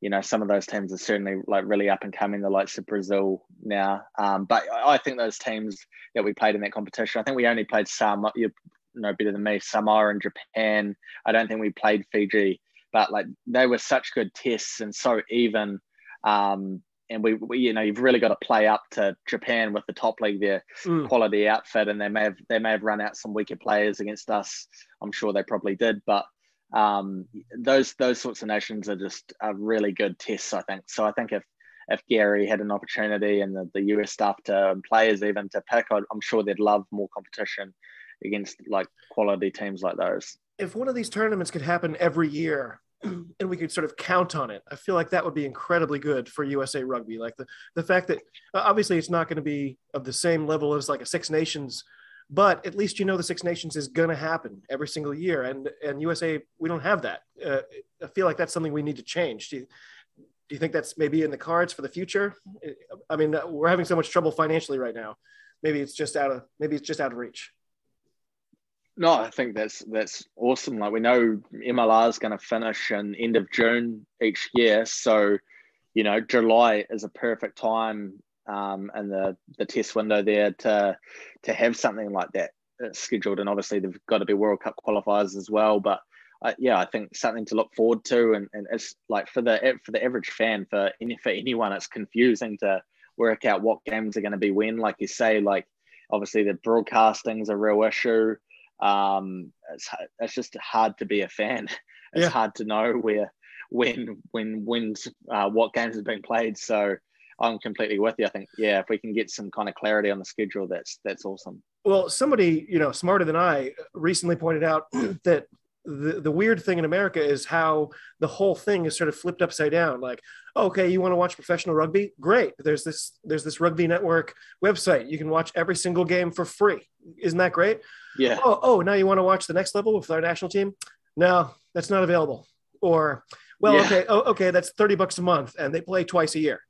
you know, some of those teams are certainly like really up and coming, the likes of Brazil now. Um, but I think those teams that we played in that competition, I think we only played some you know better than me. Samoa and Japan. I don't think we played Fiji, but like they were such good tests and so even. Um, and we, we, you know, you've really got to play up to Japan with the top league, their mm. quality outfit, and they may have they may have run out some weaker players against us. I'm sure they probably did, but um, those those sorts of nations are just a really good tests. I think so. I think if if Gary had an opportunity and the, the US staff to players even to pick, I'm sure they'd love more competition against like quality teams like those. If one of these tournaments could happen every year and we could sort of count on it, I feel like that would be incredibly good for USA Rugby. Like the, the fact that obviously it's not going to be of the same level as like a Six Nations, but at least you know the Six Nations is going to happen every single year, and and USA we don't have that. Uh, I feel like that's something we need to change. Do you, do you think that's maybe in the cards for the future? I mean, we're having so much trouble financially right now. Maybe it's just out of maybe it's just out of reach. No, I think that's that's awesome. Like we know MLR is going to finish in end of June each year, so you know July is a perfect time um, and the the test window there to to have something like that scheduled. And obviously they've got to be World Cup qualifiers as well. But uh, yeah, I think something to look forward to. And, and it's like for the for the average fan, for any for anyone, it's confusing to work out what games are going to be when. Like you say, like obviously the broadcasting is a real issue. Um, it's it's just hard to be a fan. It's yeah. hard to know where when when when's uh, what games have been played. So I'm completely with you. I think yeah, if we can get some kind of clarity on the schedule, that's that's awesome. Well, somebody you know smarter than I recently pointed out that the, the weird thing in America is how the whole thing is sort of flipped upside down. Like, okay, you want to watch professional rugby? Great. There's this there's this rugby network website. You can watch every single game for free. Isn't that great? Yeah. Oh, oh, now you want to watch the next level with our national team? No, that's not available. Or, well, yeah. okay, oh, okay, that's 30 bucks a month and they play twice a year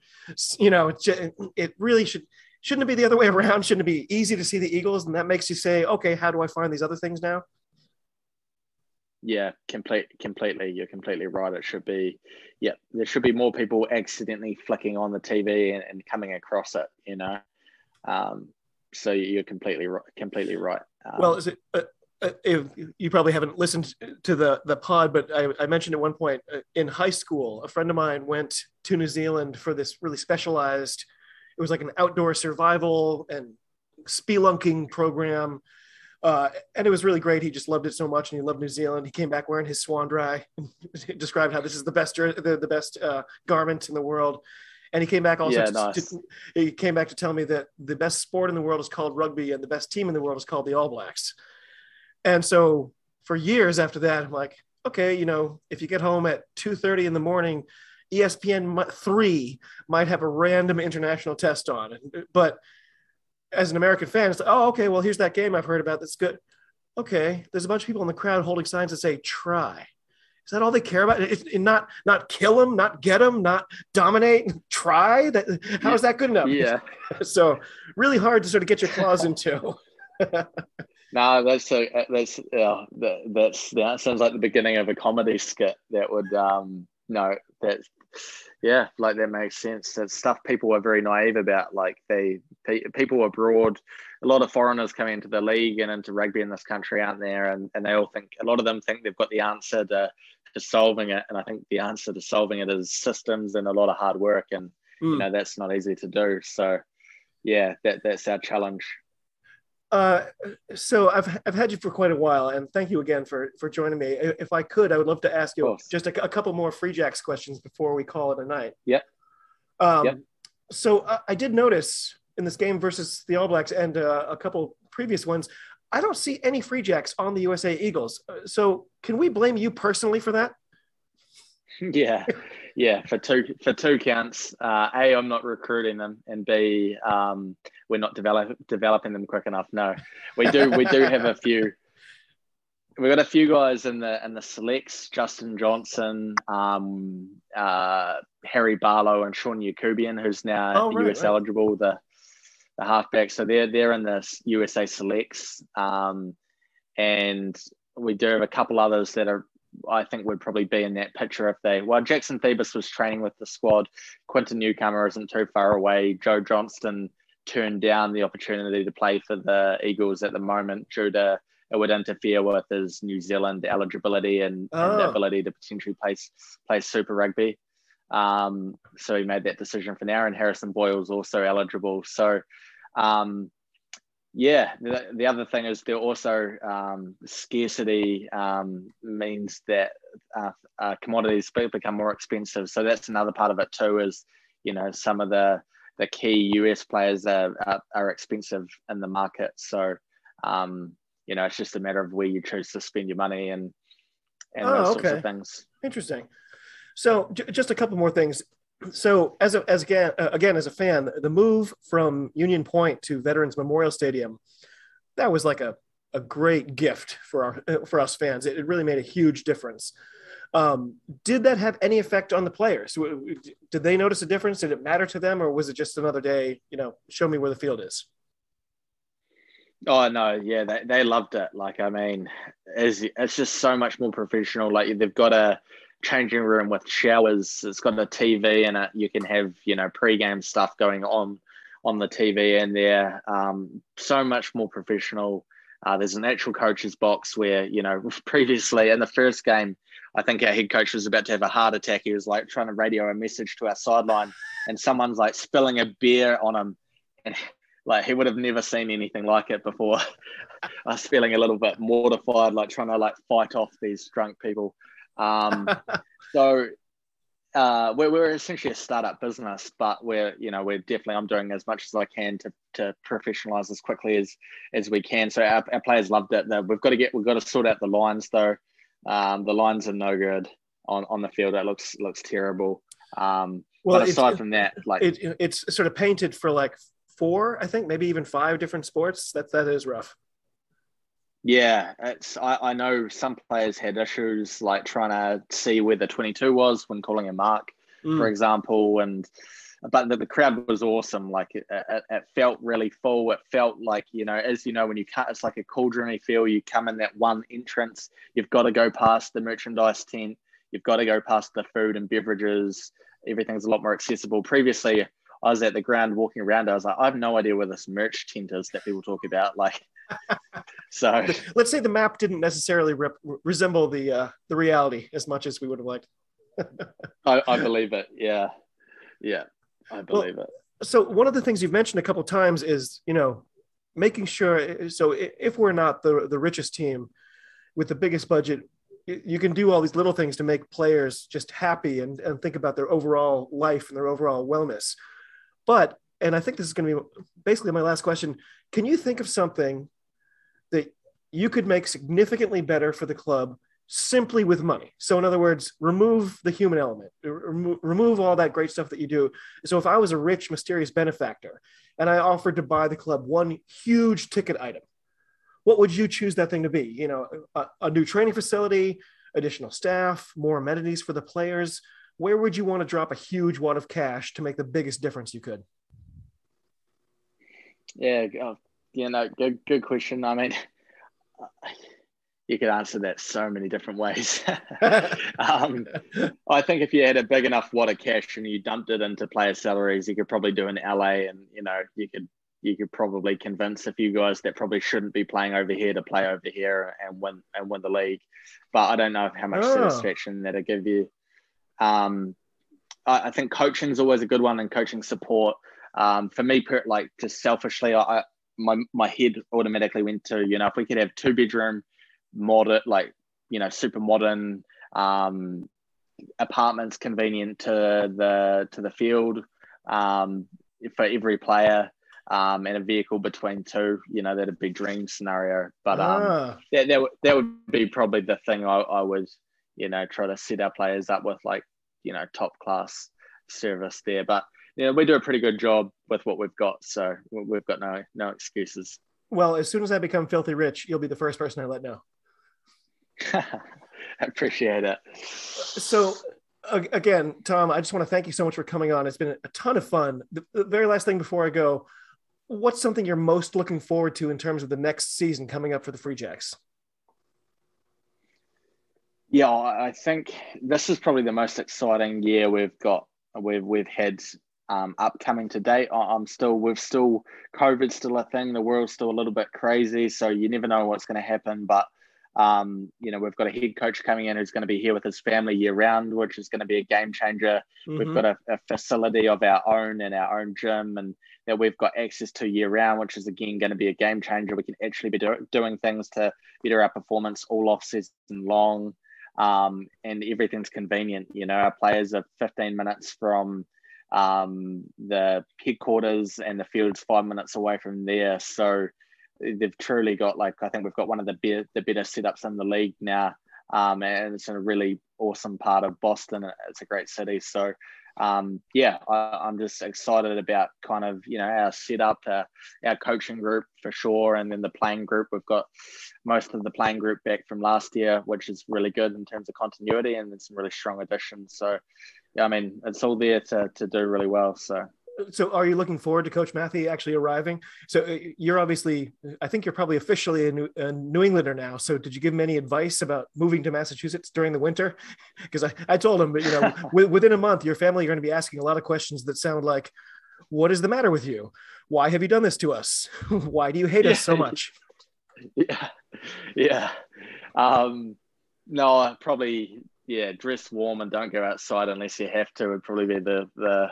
you know, it really should shouldn't it be the other way around? Shouldn't it be easy to see the Eagles, and that makes you say, okay, how do I find these other things now? Yeah, complete, completely. You're completely right. It should be, yeah, there should be more people accidentally flicking on the TV and, and coming across it. You know, um, so you're completely, completely right. Um, well, is it? Uh, uh, if you probably haven't listened to the the pod, but I, I, mentioned at one point uh, in high school, a friend of mine went to New Zealand for this really specialized. It was like an outdoor survival and spelunking program, uh, and it was really great. He just loved it so much, and he loved New Zealand. He came back wearing his Swanndri, described how this is the best the, the best uh, garment in the world. And he came back also. Yeah, to, nice. to, he came back to tell me that the best sport in the world is called rugby, and the best team in the world is called the All Blacks. And so for years after that, I'm like, okay, you know, if you get home at 2:30 in the morning, ESPN three might have a random international test on. But as an American fan, it's like, oh, okay, well, here's that game I've heard about that's good. Okay, there's a bunch of people in the crowd holding signs that say "try." Is that all they care about? It's not not kill them, not get them, not dominate. Try that. How is that good enough? Yeah. so really hard to sort of get your claws into. No, that's a, that's yeah, that, that's that sounds like the beginning of a comedy skit. That would um no that yeah like that makes sense. That stuff people are very naive about. Like they people abroad, a lot of foreigners coming into the league and into rugby in this country aren't there, and and they all think a lot of them think they've got the answer to to solving it, and I think the answer to solving it is systems and a lot of hard work, and mm. you hmm. know that's not easy to do. So yeah, that that's our challenge. Uh, so I've, I've had you for quite a while, and thank you again for, for joining me. If I could, I would love to ask you just a, a, couple more Free Jacks questions before we call it a night. Yeah. Um, yep. So I, I, did notice in this game versus the All Blacks and uh, a couple previous ones, I don't see any Free Jacks on the USA Eagles. Uh, so can we blame you personally for that? Yeah, yeah. For two for two counts. Uh, a, I'm not recruiting them, and B, um, we're not develop, developing them quick enough. No, we do. We do have a few. We've got a few guys in the in the selects: Justin Johnson, um, uh, Harry Barlow, and Sean Yakubian, who's now oh, right, US right. eligible. The the halfback. So they're they're in the USA selects, um, and we do have a couple others that are I think would probably be in that picture if they. Well, Jackson Thebus was training with the squad. Quinton Newcomer isn't too far away. Joe Johnston turned down the opportunity to play for the Eagles at the moment due to it would interfere with his New Zealand eligibility and, oh. and the ability to potentially play play Super Rugby. Um, so he made that decision for now. And Harrison Boyle is also eligible. So um, yeah, the, the other thing is there also um, scarcity um, means that uh, uh, commodities become more expensive. So that's another part of it too. Is you know some of the the key US players are, are, are expensive in the market. So um, you know it's just a matter of where you choose to spend your money and and oh, those okay. sorts of things. Interesting. So j- just a couple more things so as a, as again uh, again as a fan, the move from Union Point to Veterans Memorial Stadium, that was like a, a great gift for our for us fans. It, it really made a huge difference. Um, did that have any effect on the players? Did they notice a difference? Did it matter to them, or was it just another day? You know, show me where the field is. Oh no, yeah, they, they loved it. Like, I mean, it's, it's just so much more professional. Like, they've got a changing room with showers. It's got a TV in it. You can have you know pre-game stuff going on on the TV in there. Um, so much more professional. Uh, there's an actual coach's box where you know previously in the first game I think our head coach was about to have a heart attack. He was like trying to radio a message to our sideline, and someone's like spilling a beer on him, and like he would have never seen anything like it before. Us feeling a little bit mortified, like trying to like fight off these drunk people. Um, so uh, we're, we're essentially a startup business, but we're you know we're definitely I'm doing as much as I can to, to professionalize as quickly as as we can. So our, our players loved it. We've got to get we've got to sort out the lines though. Um, the lines are no good on, on the field. It looks looks terrible. Um, well, but aside from that, like it, it's sort of painted for like four, I think, maybe even five different sports. That that is rough. Yeah, it's. I, I know some players had issues like trying to see where the twenty-two was when calling a mark, mm. for example, and but the, the crowd was awesome. Like it, it, it, felt really full. It felt like you know, as you know, when you cut, it's like a cauldrony feel. You come in that one entrance. You've got to go past the merchandise tent. You've got to go past the food and beverages. Everything's a lot more accessible. Previously, I was at the ground walking around. I was like, I have no idea where this merch tent is that people talk about. Like, so let's say the map didn't necessarily rep- resemble the uh, the reality as much as we would have liked. I, I believe it. Yeah, yeah. I believe well, it. So one of the things you've mentioned a couple times is, you know, making sure. So if we're not the the richest team with the biggest budget, you can do all these little things to make players just happy and, and think about their overall life and their overall wellness. But, and I think this is going to be basically my last question. Can you think of something that you could make significantly better for the club simply with money. So, in other words, remove the human element, remo- remove all that great stuff that you do. So, if I was a rich, mysterious benefactor and I offered to buy the club one huge ticket item, what would you choose that thing to be? You know, a, a new training facility, additional staff, more amenities for the players. Where would you want to drop a huge wad of cash to make the biggest difference you could? Yeah, uh, you know, good, good question. I mean, you could answer that so many different ways. um, I think if you had a big enough wad of cash and you dumped it into player salaries, you could probably do an LA, and you know you could you could probably convince a few guys that probably shouldn't be playing over here to play over here and win and win the league. But I don't know how much oh. satisfaction that'll give you. Um, I, I, think coaching is always a good one, and coaching support. Um, for me, like just selfishly, I, my my head automatically went to you know if we could have two bedroom modern, like you know, super modern um, apartments convenient to the to the field um, for every player. Um, and a vehicle between two, you know, that'd be dream scenario. But um, ah. that, that, that would be probably the thing I, I would, you know, try to set our players up with like, you know, top class service there. But know, we do a pretty good job with what we've got, so we've got no no excuses. Well, as soon as I become filthy rich, you'll be the first person I let know. I appreciate it. So, again, Tom, I just want to thank you so much for coming on. It's been a ton of fun. The, the, very last thing before I go, what's something you're most looking forward to in terms of the next season coming up for the Free Jacks? Yeah, I think this is probably the most exciting year we've got. We've we've had um, upcoming to date. I'm still we've still COVID's still a thing. The world's still a little bit crazy, so you never know what's going to happen. But um, you know, we've got a head coach coming in who's going to be here with his family year round, which is going to be a game changer. Mm-hmm. We've got a, a, facility of our own and our own gym, and that we've got access to year round, which is again going to be a game changer. We can actually be do- doing things to better our performance all off season long, um, and everything's convenient. You know, our players are 15 minutes from um, the headquarters, and the field's five minutes away from there. So they've truly got like I think we've got one of the better the better setups in the league now, um, and it's in a really awesome part of Boston. It's a great city, so um, yeah, I, am just excited about kind of you know our setup, uh, our coaching group for sure, and then the playing group. We've got most of the playing group back from last year, which is really good in terms of continuity, and then some really strong additions. So, yeah, I mean, it's all there to to do really well. So. So are you looking forward to coach Mathie actually arriving? So uh, you're obviously i think you're probably officially a new, a new englander now. So did you give him any advice about moving to massachusetts during the winter? Because I, I told him you know within a month your family are going to be asking a lot of questions that sound like what is the matter with you? Why have you done this to us? Why do you hate us so much? Yeah. Yeah. Um no probably yeah dress warm and don't go outside unless you have to would probably be the the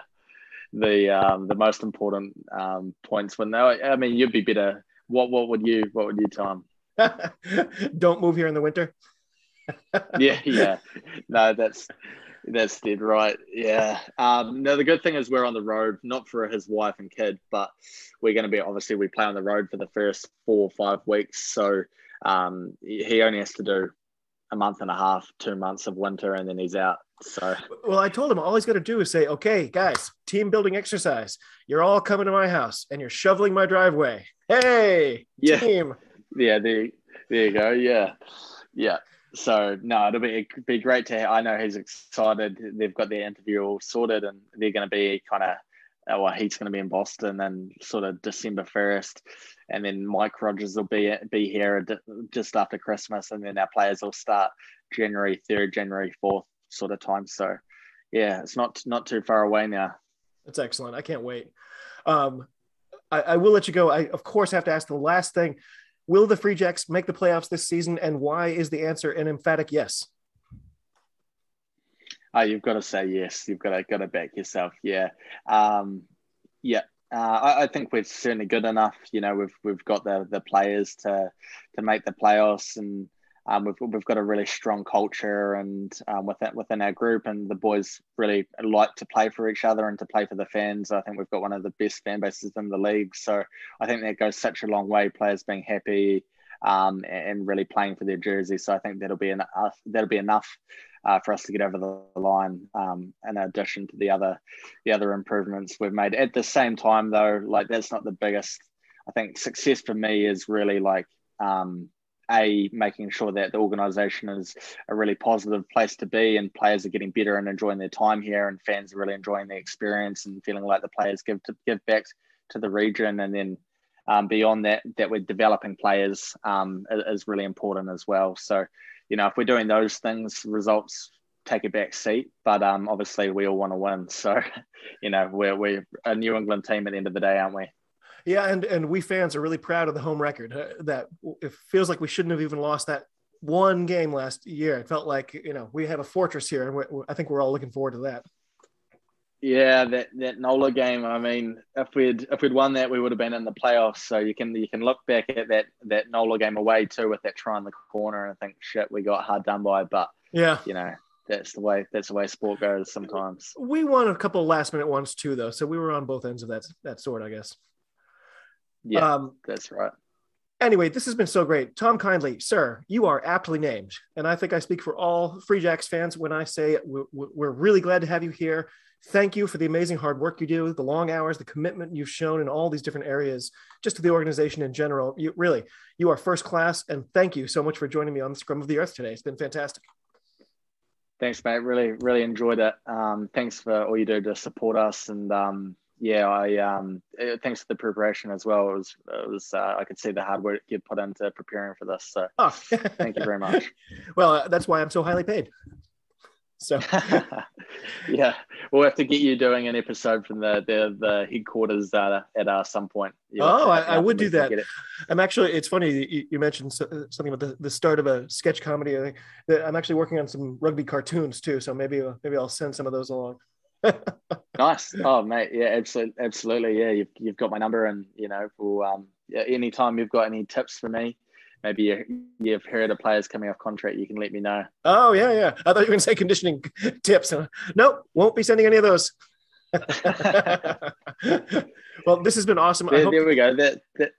the um, the most important um, points when they. I mean, you'd be better. What what would you what would you tell them? Don't move here in the winter. yeah, yeah. No, that's that's dead right. Yeah. Um, no, the good thing is we're on the road, not for his wife and kid, but we're going to be obviously we play on the road for the first four or five weeks. So um, he only has to do a month and a half, two months of winter, and then he's out. So, well, I told him all he's got to do is say, "Okay, guys, team building exercise. You're all coming to my house, and you're shoveling my driveway. Hey, yeah. team. Yeah, there, there you go. Yeah, yeah. So no, it'll be it'd be great to. I know he's excited. They've got their interview all sorted, and they're going to be kind of. Uh, well, he's going to be in Boston, and sort of December first, and then Mike Rogers will be be here just after Christmas, and then our players will start January third, January fourth sort of time. So yeah, it's not not too far away now. That's excellent. I can't wait. Um, I, I will let you go. I of course have to ask the last thing. Will the Free Jacks make the playoffs this season? And why is the answer an emphatic yes? Oh, you've got to say yes. You've got to got to back yourself. Yeah, um, yeah. Uh, I, I, think we're certainly good enough. You know, we've we've got the the players to to make the playoffs, and um, we've, we've got a really strong culture and um, within, within our group and the boys really like to play for each other and to play for the fans. I think we've got one of the best fan bases in the league. So I think that goes such a long way, players being happy um, and really playing for their jersey. So I think that'll be enough, that'll be enough uh, for us to get over the line um, in addition to the other, the other improvements we've made. At the same time though, like that's not the biggest, I think success for me is really like, um, a making sure that the organization is a really positive place to be and players are getting better and enjoying their time here and fans are really enjoying the experience and feeling like the players give to give back to the region and then um, beyond that that we're developing players um, is really important as well so you know if we're doing those things results take a back seat but um, obviously we all want to win so you know we're, we're a new england team at the end of the day aren't we yeah, and and we fans are really proud of the home record. Uh, that it feels like we shouldn't have even lost that one game last year. It felt like you know we have a fortress here, and I think we're all looking forward to that. Yeah, that that Nola game. I mean, if we'd if we'd won that, we would have been in the playoffs. So you can you can look back at that that Nola game away too with that try in the corner and think, shit, we got hard done by. But yeah, you know, that's the way that's the way sport goes sometimes. We won a couple last minute ones too, though. So we were on both ends of that that sword, I guess. Yeah, um, that's right. Anyway, this has been so great. Tom Kindley, sir, you are aptly named. And I think I speak for all Free Jacks fans when I say we're, we're really glad to have you here. Thank you for the amazing hard work you do, the long hours, the commitment you've shown in all these different areas, just to the organization in general. You really, you are first class. And thank you so much for joining me on the Scrum of the Earth today. It's been fantastic. Thanks, mate. Really, really enjoyed it. Um, thanks for all you do to support us and um, yeah, I um, eh, thanks for the preparation as well. It was, it was uh, I could see the hard work you put into preparing for this. So, oh. thank you very much. well, uh, that's why I'm so highly paid. So, yeah, we'll have to get you doing an episode from the the, the headquarters uh, at uh, some point. You'll oh, I, I would do that. I'm actually. It's funny you, you mentioned something about the, the start of a sketch comedy. I think That I'm actually working on some rugby cartoons too. So maybe maybe I'll send some of those along nice. Oh, mate. Yeah, absolutely. Absolutely. Yeah. You've, you've got my number and, you know, for, um, yeah, anytime you've got any tips for me, maybe you, you've heard of players coming off contract, you can let me know. Oh yeah. Yeah. I thought you were going to say conditioning tips. Nope. Won't be sending any of those. well, this has been awesome. There, hope... there we go. That, that,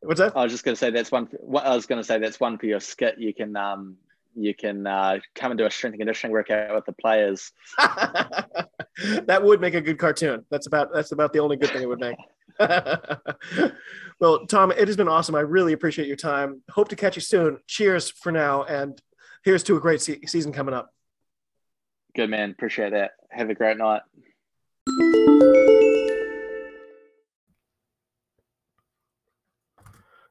What's that? I was just going to say that's one. For, I was going to say that's one for your skit. You can um, you can uh, come and do a strength and conditioning workout with the players. that would make a good cartoon. That's about that's about the only good thing it would make. well, Tom, it has been awesome. I really appreciate your time. Hope to catch you soon. Cheers for now, and here's to a great se- season coming up. Good man. Appreciate that. Have a great night.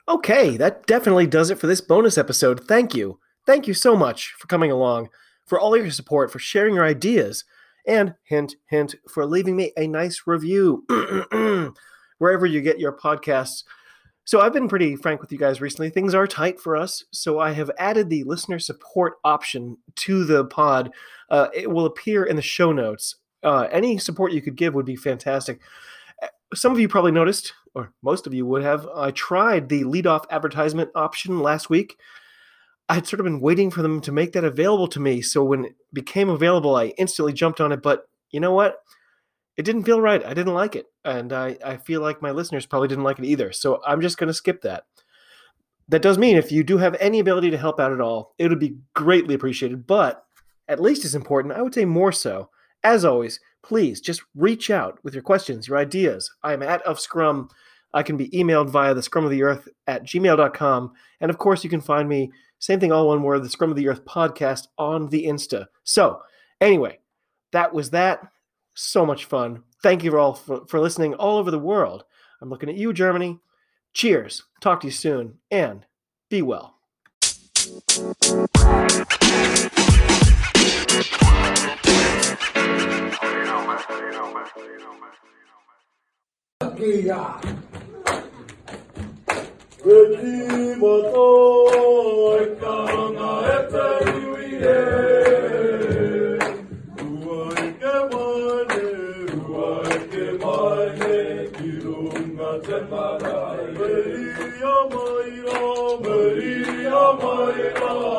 Okay, that definitely does it for this bonus episode. Thank you. Thank you so much for coming along, for all your support, for sharing your ideas, and hint, hint, for leaving me a nice review wherever you get your podcasts. So I've been pretty frank with you guys recently. Things are tight for us, so I have added the listener support option to the pod. Uh, it will appear in the show notes. Uh, any support you could give would be fantastic. Some of you probably noticed, or most of you would have. I tried the lead off advertisement option last week. I'd sort of been waiting for them to make that available to me. So when it became available, I instantly jumped on it. But you know what? It didn't feel right. I didn't like it. And I, I feel like my listeners probably didn't like it either. So I'm just going to skip that. That does mean if you do have any ability to help out at all, it would be greatly appreciated. But at least as important, I would say more so. As always, please just reach out with your questions, your ideas. I'm at of Scrum. I can be emailed via the scrum of the earth at gmail.com. And of course, you can find me, same thing, all one word, the Scrum of the Earth podcast on the Insta. So, anyway, that was that. So much fun. Thank you all for, for listening all over the world. I'm looking at you, Germany. Cheers. Talk to you soon and be well. Maria, Maria, Maria.